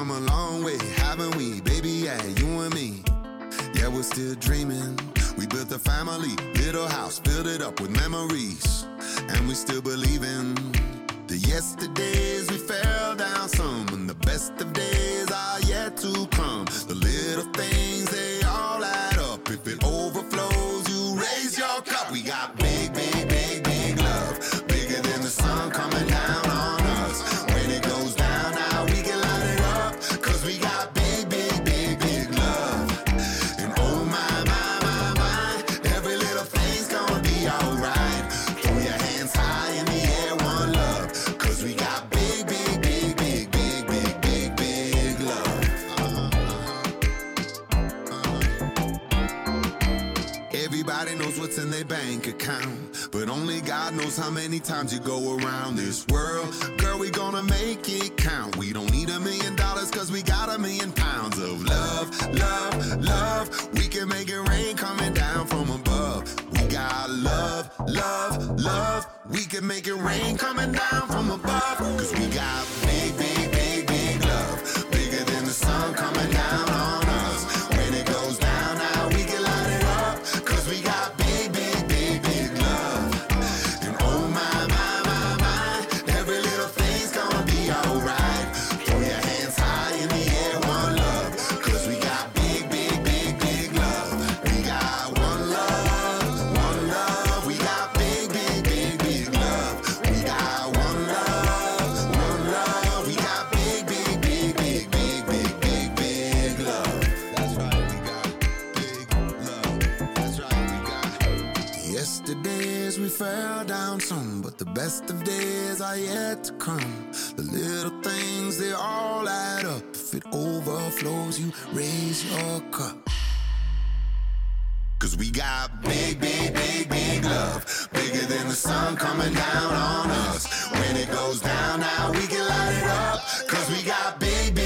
come a long way, haven't we, baby? Yeah, you and me. Yeah, we're still dreaming. We built a family, little house, filled it up with memories. And we still believe in the yesterdays we fell down some, and the best of days are yet to come. The little things, they all add up. If it overflows, you raise your cup. We got big, big, but only God knows how many times you go around this world. Girl, we gonna make it count. We don't need a million dollars, cause we got a million pounds of love, love, love. We can make it rain coming down from above. We got love, love, love. We can make it rain coming down from above. Cause we got big, best of days are yet to come. The little things they all add up. If it overflows, you raise your cup. Cause we got big, big, big, big love. Bigger than the sun coming down on us. When it goes down, now we can light it up. Cause we got big, big, big,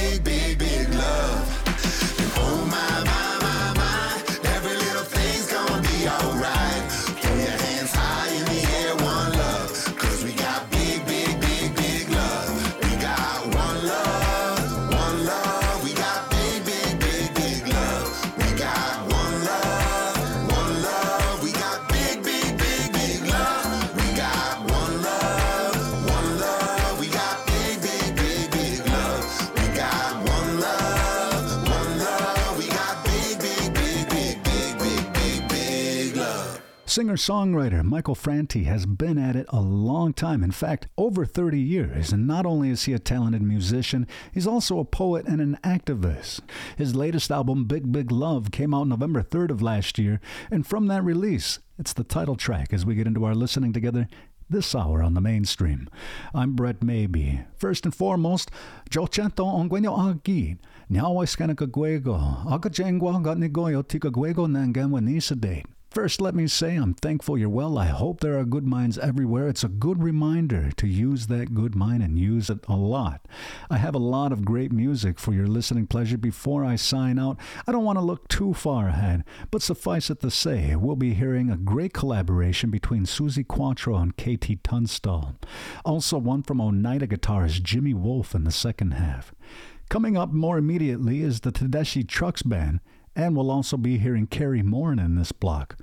Singer songwriter Michael Franti has been at it a long time, in fact, over 30 years. And not only is he a talented musician, he's also a poet and an activist. His latest album, Big Big Love, came out November 3rd of last year. And from that release, it's the title track as we get into our listening together this hour on the mainstream. I'm Brett Maybe. First and foremost, Jochento ongwenyo agi, nyawa iskana kagwego, aga jengwa gatnigoyo tikagwego nangamwa nisadate. First, let me say I'm thankful you're well. I hope there are good minds everywhere. It's a good reminder to use that good mind and use it a lot. I have a lot of great music for your listening pleasure. Before I sign out, I don't want to look too far ahead, but suffice it to say, we'll be hearing a great collaboration between Suzi Quatro and KT Tunstall. Also, one from Oneida guitarist Jimmy Wolf in the second half. Coming up more immediately is the Tedeschi Trucks Band, and we'll also be hearing Cary Morin in this block.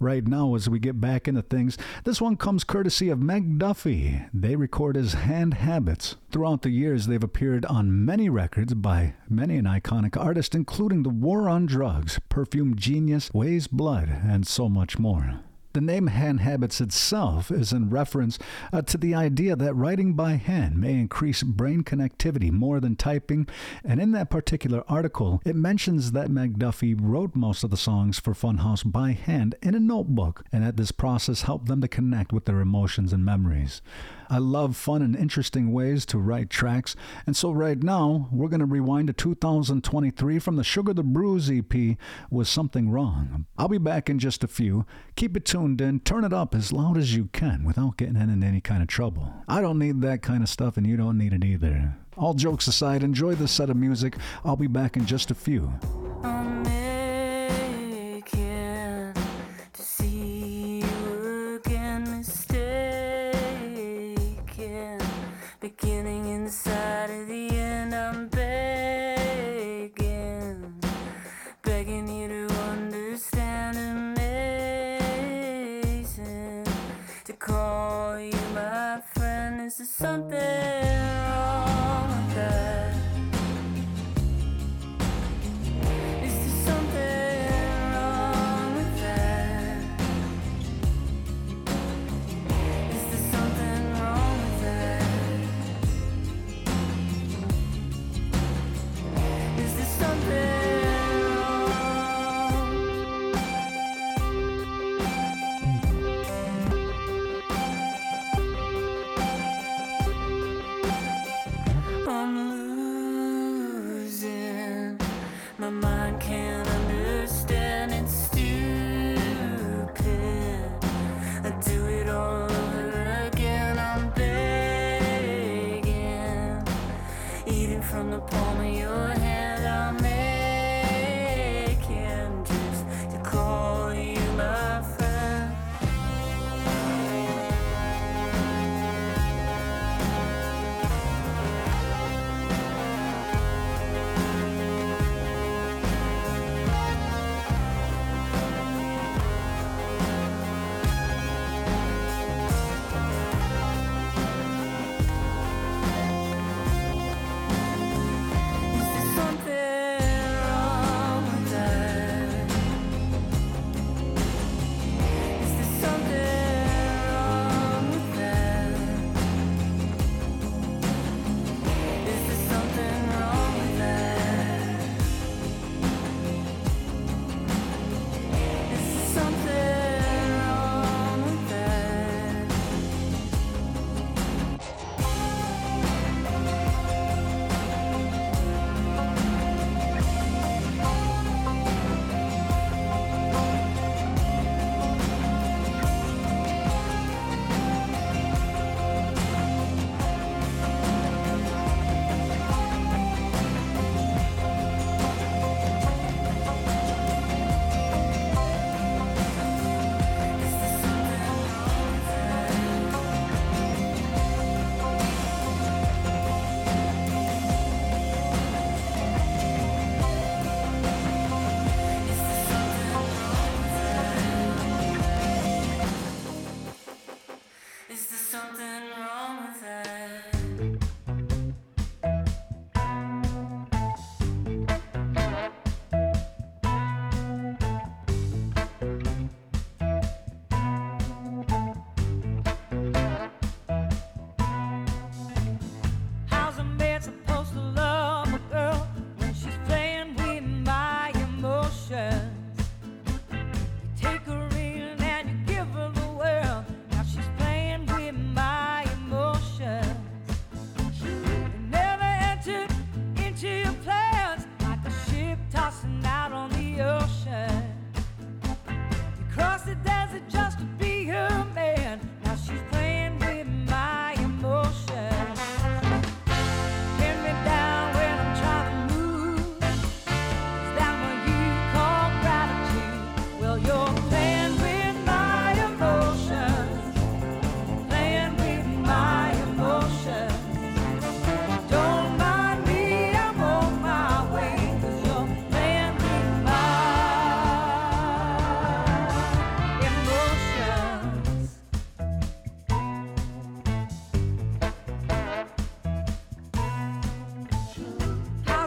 Right now, as we get back into things, this one comes courtesy of Meg Duffy. They record as Hand Habits. Throughout the years, they've appeared on many records by many an iconic artist, including The War on Drugs, Perfume Genius, Weyes Blood, and so much more. The name Hand Habits itself is in reference uh, to the idea that writing by hand may increase brain connectivity more than typing. And in that particular article, it mentions that Meg Duffy wrote most of the songs for Funhouse by hand in a notebook, and that this process helped them to connect with their emotions and memories. I love fun and interesting ways to write tracks, and so right now, we're going to rewind to 2023 from the Sugar the Bruise EP with Something Wrong. I'll be back in just a few. Keep it tuned in, turn it up as loud as you can without getting into any kind of trouble. I don't need that kind of stuff, and you don't need it either. All jokes aside, enjoy this set of music. I'll be back in just a few. Oh, this is something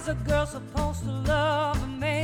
A girl supposed to love a man?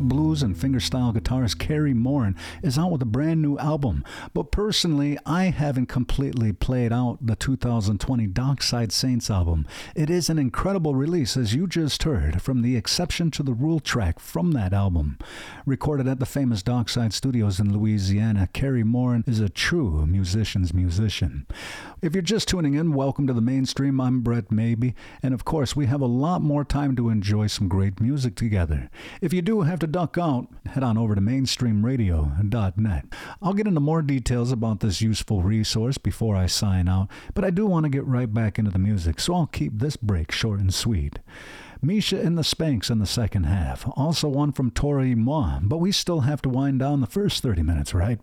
Blues and fingerstyle guitarist Cary Morin is out with a brand new album. But personally, I haven't completely played out the 2020 Dockside Saints album. It is an incredible release, as you just heard, from the exception to the rule track from that album. Recorded at the famous Dockside Studios in Louisiana, Cary Morin is a true musician's musician. If you're just tuning in, welcome to the mainstream. I'm Brett Maybe, and of course, we have a lot more time to enjoy some great music together. If you do have to duck out, head on over to mainstreamradio.net. I'll get into more details about this useful resource before I sign out, but I do want to get right back into the music, so I'll keep this break short and sweet. Miesha and the Spanks in the second half. Also one from Toro y Moi, but we still have to wind down the first 30 minutes, right?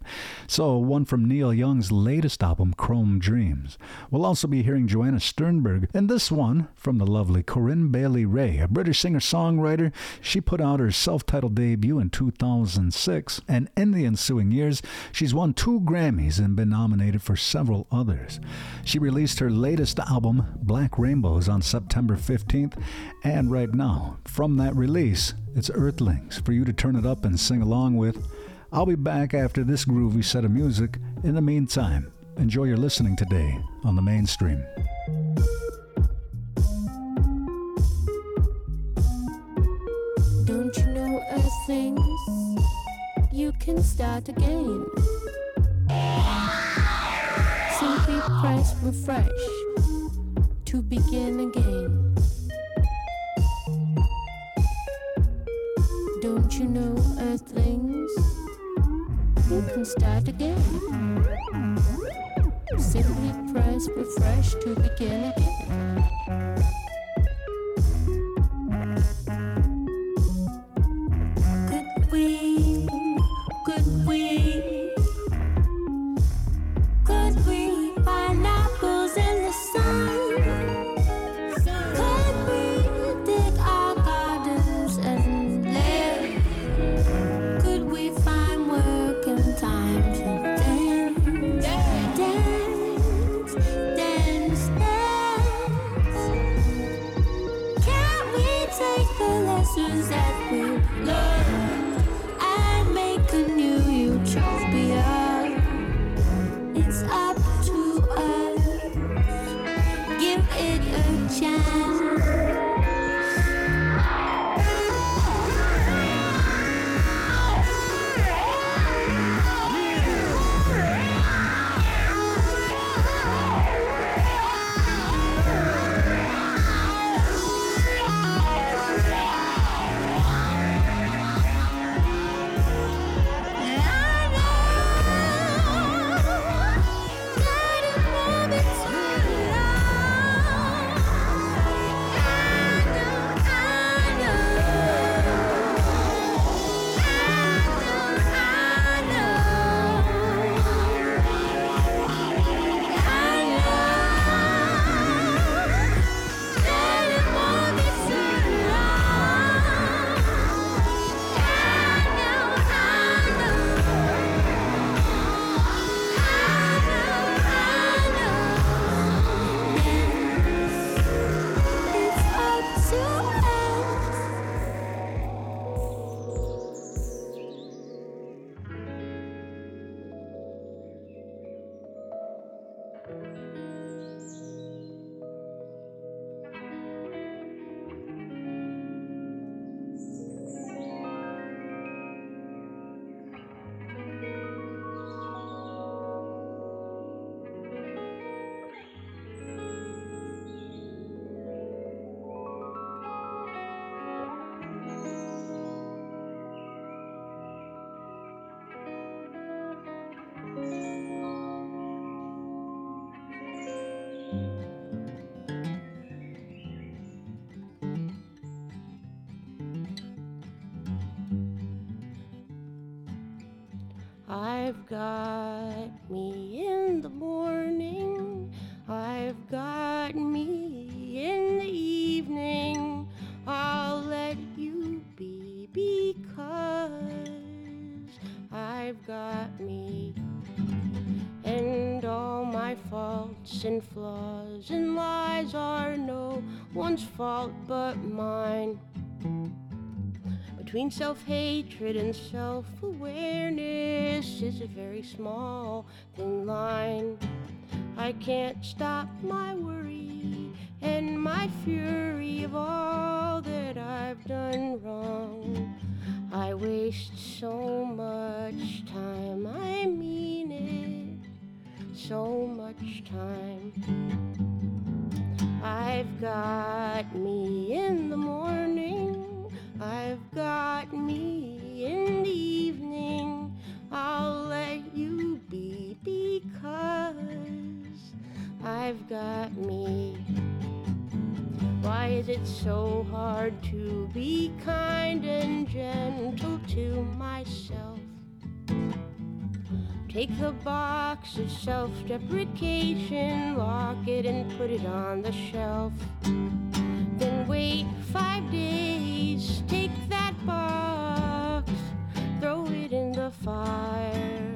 So one from Neil Young's latest album, Chrome Dreams. We'll also be hearing Joanna Sternberg, and this one from the lovely Corinne Bailey Rae, a British singer-songwriter. She put out her self-titled debut in 2006, and in the ensuing years, she's won two Grammys and been nominated for several others. She released her latest album, Black Rainbows, on September 15th, and right now. From that release, it's Earthlings for you to turn it up and sing along with. I'll be back after this groovy set of music. In the meantime, enjoy your listening today on the mainstream. Don't you know Earthlings? You can start again. Simply press refresh to begin again. Don't you know, Earthlings? You can start again. Simply press refresh to begin again. Got me in the morning. I've got me in the evening. I'll let you be because I've got me. And all my faults and flaws and lies are no one's fault but. Between self hatred and self awareness is a very small, thin line. I can't stop my worry and my fury of all that I've done wrong. I waste so much time, I mean it, so much time. I've got me in the morning. Got me in the evening. I'll let you be because I've got me. Why is it so hard to be kind and gentle to myself? Take the box of self deprecation, lock it and put it on the shelf. Then wait five days, take that box, throw it in the fire.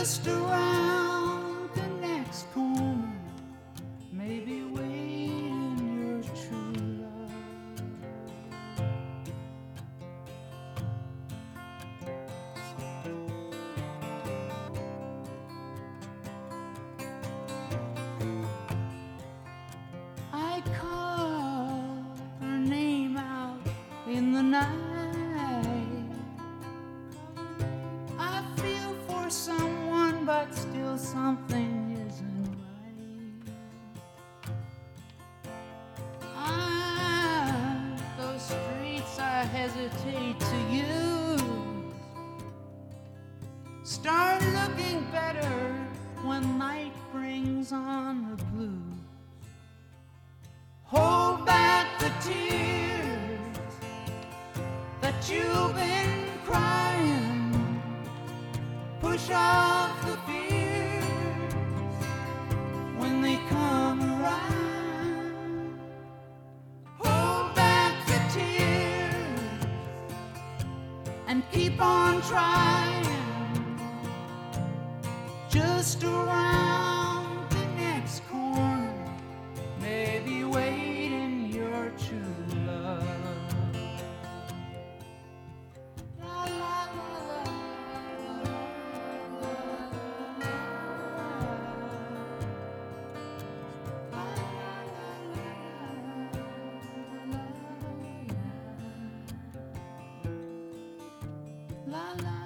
just around. try. la la.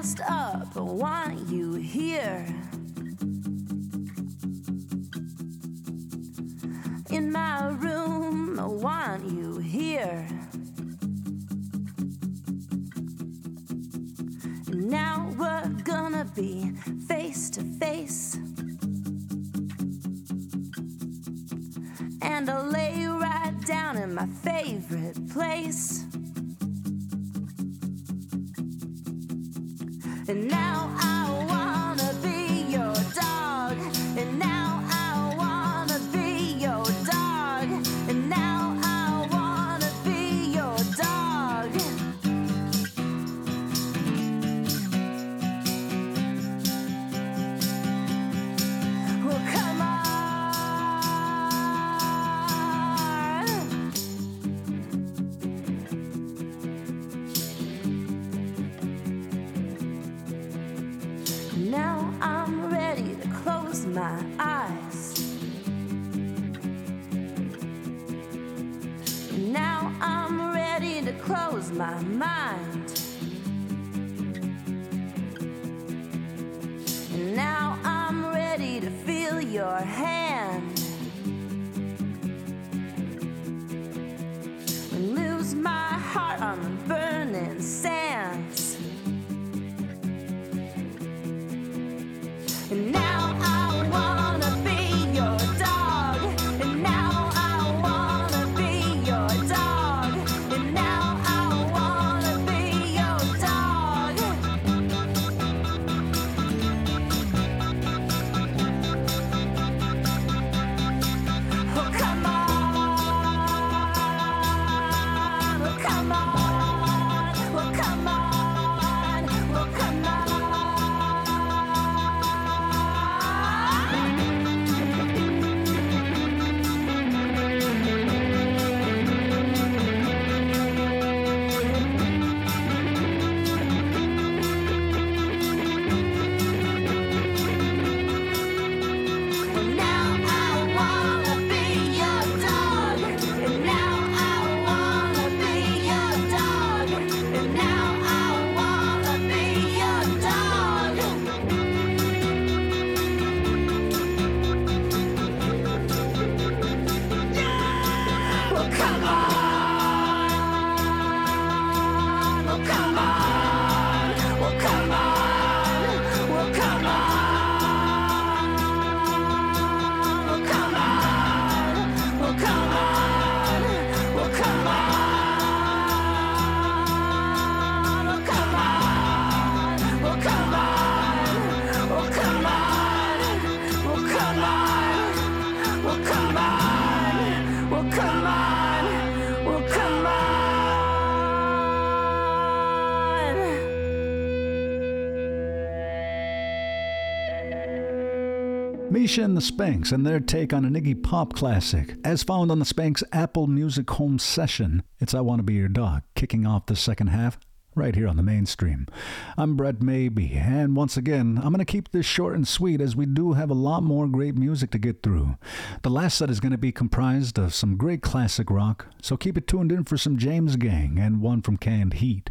Messed up, I want you here. In my room, I want you here. And now we're gonna be face to face. And I'll lay you right down in my favorite place. And now I Miesha and the Spanks and their take on an Iggy Pop classic, as found on the Spanks Apple Music Home Session. It's I Want to Be Your Dog, kicking off the second half right here on the mainstream. I'm Brett Maybe, and once again, I'm going to keep this short and sweet as we do have a lot more great music to get through. The last set is going to be comprised of some great classic rock, so keep it tuned in for some James Gang and one from Canned Heat.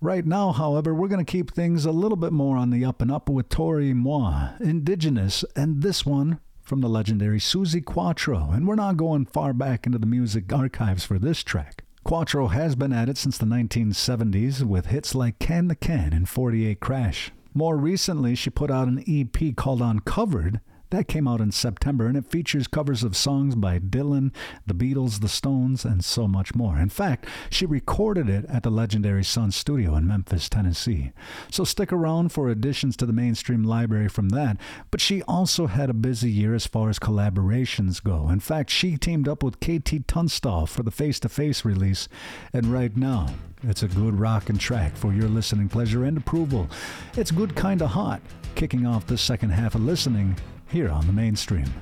Right now, however, we're going to keep things a little bit more on the up and up with Toro y Moi, Indigenous, and this one from the legendary Suzi Quatro, and we're not going far back into the music archives for this track. Quatro has been at it since the 1970s with hits like Can the Can and 48 Crash. More recently, she put out an EP called Uncovered that came out in September and it features covers of songs by Dylan, the Beatles, the Stones, and so much more. In fact, she recorded it at the legendary Sun Studio in Memphis, Tennessee. So stick around for additions to the mainstream library from that. But she also had a busy year as far as collaborations go. In fact, she teamed up with KT Tunstall for the face to face release, and right now, it's a good rockin' track for your listening pleasure and approval. It's good kinda hot, kicking off the second half of listening here on the mainstream.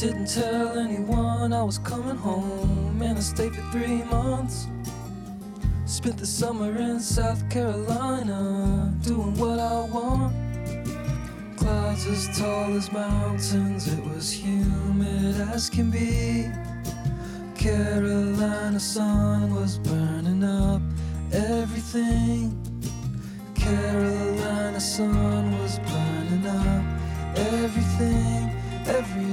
Didn't tell anyone I was coming home, and I stayed for three months. Spent the summer in South Carolina, doing what I want. Clouds as tall as mountains, it was humid as can be. Carolina sun was burning up everything. Carolina sun was burning up everything, everything.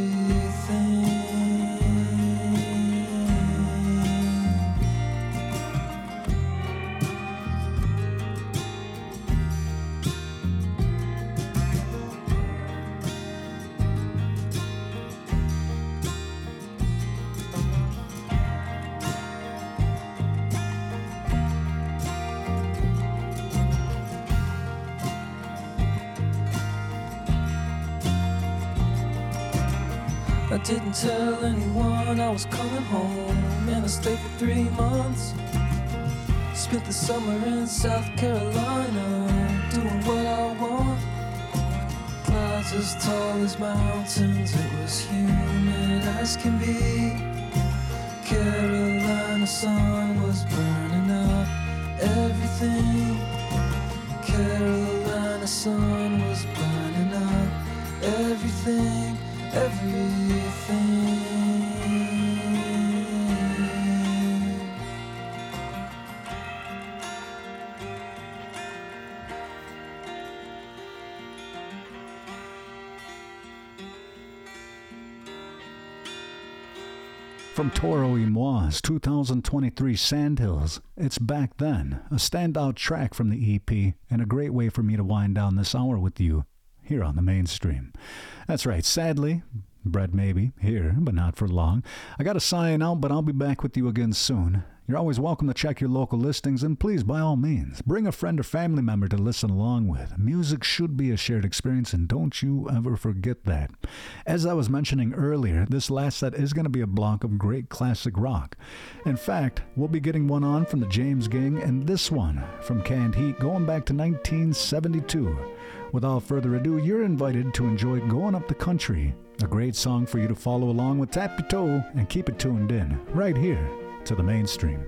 Spent the summer in South Carolina, doing what I want. Clouds as tall as mountains, it was humid as can be. Carolina sun Toro y Moi's 2023 Sandhills, it's Back Then, a standout track from the EP, and a great way for me to wind down this hour with you here on the mainstream. That's right, sadly, Brett maybe, here, but not for long. I gotta sign out, but I'll be back with you again soon. You're always welcome to check your local listings, and please, by all means, bring a friend or family member to listen along with. Music should be a shared experience, and don't you ever forget that. As I was mentioning earlier, this last set is going to be a block of great classic rock. In fact, we'll be getting one on from the James Gang, and this one from Canned Heat going back to 1972. Without further ado, you're invited to enjoy Going Up the Country, a great song for you to follow along with Tap Your Toe and keep it tuned in, right here to the mainstream.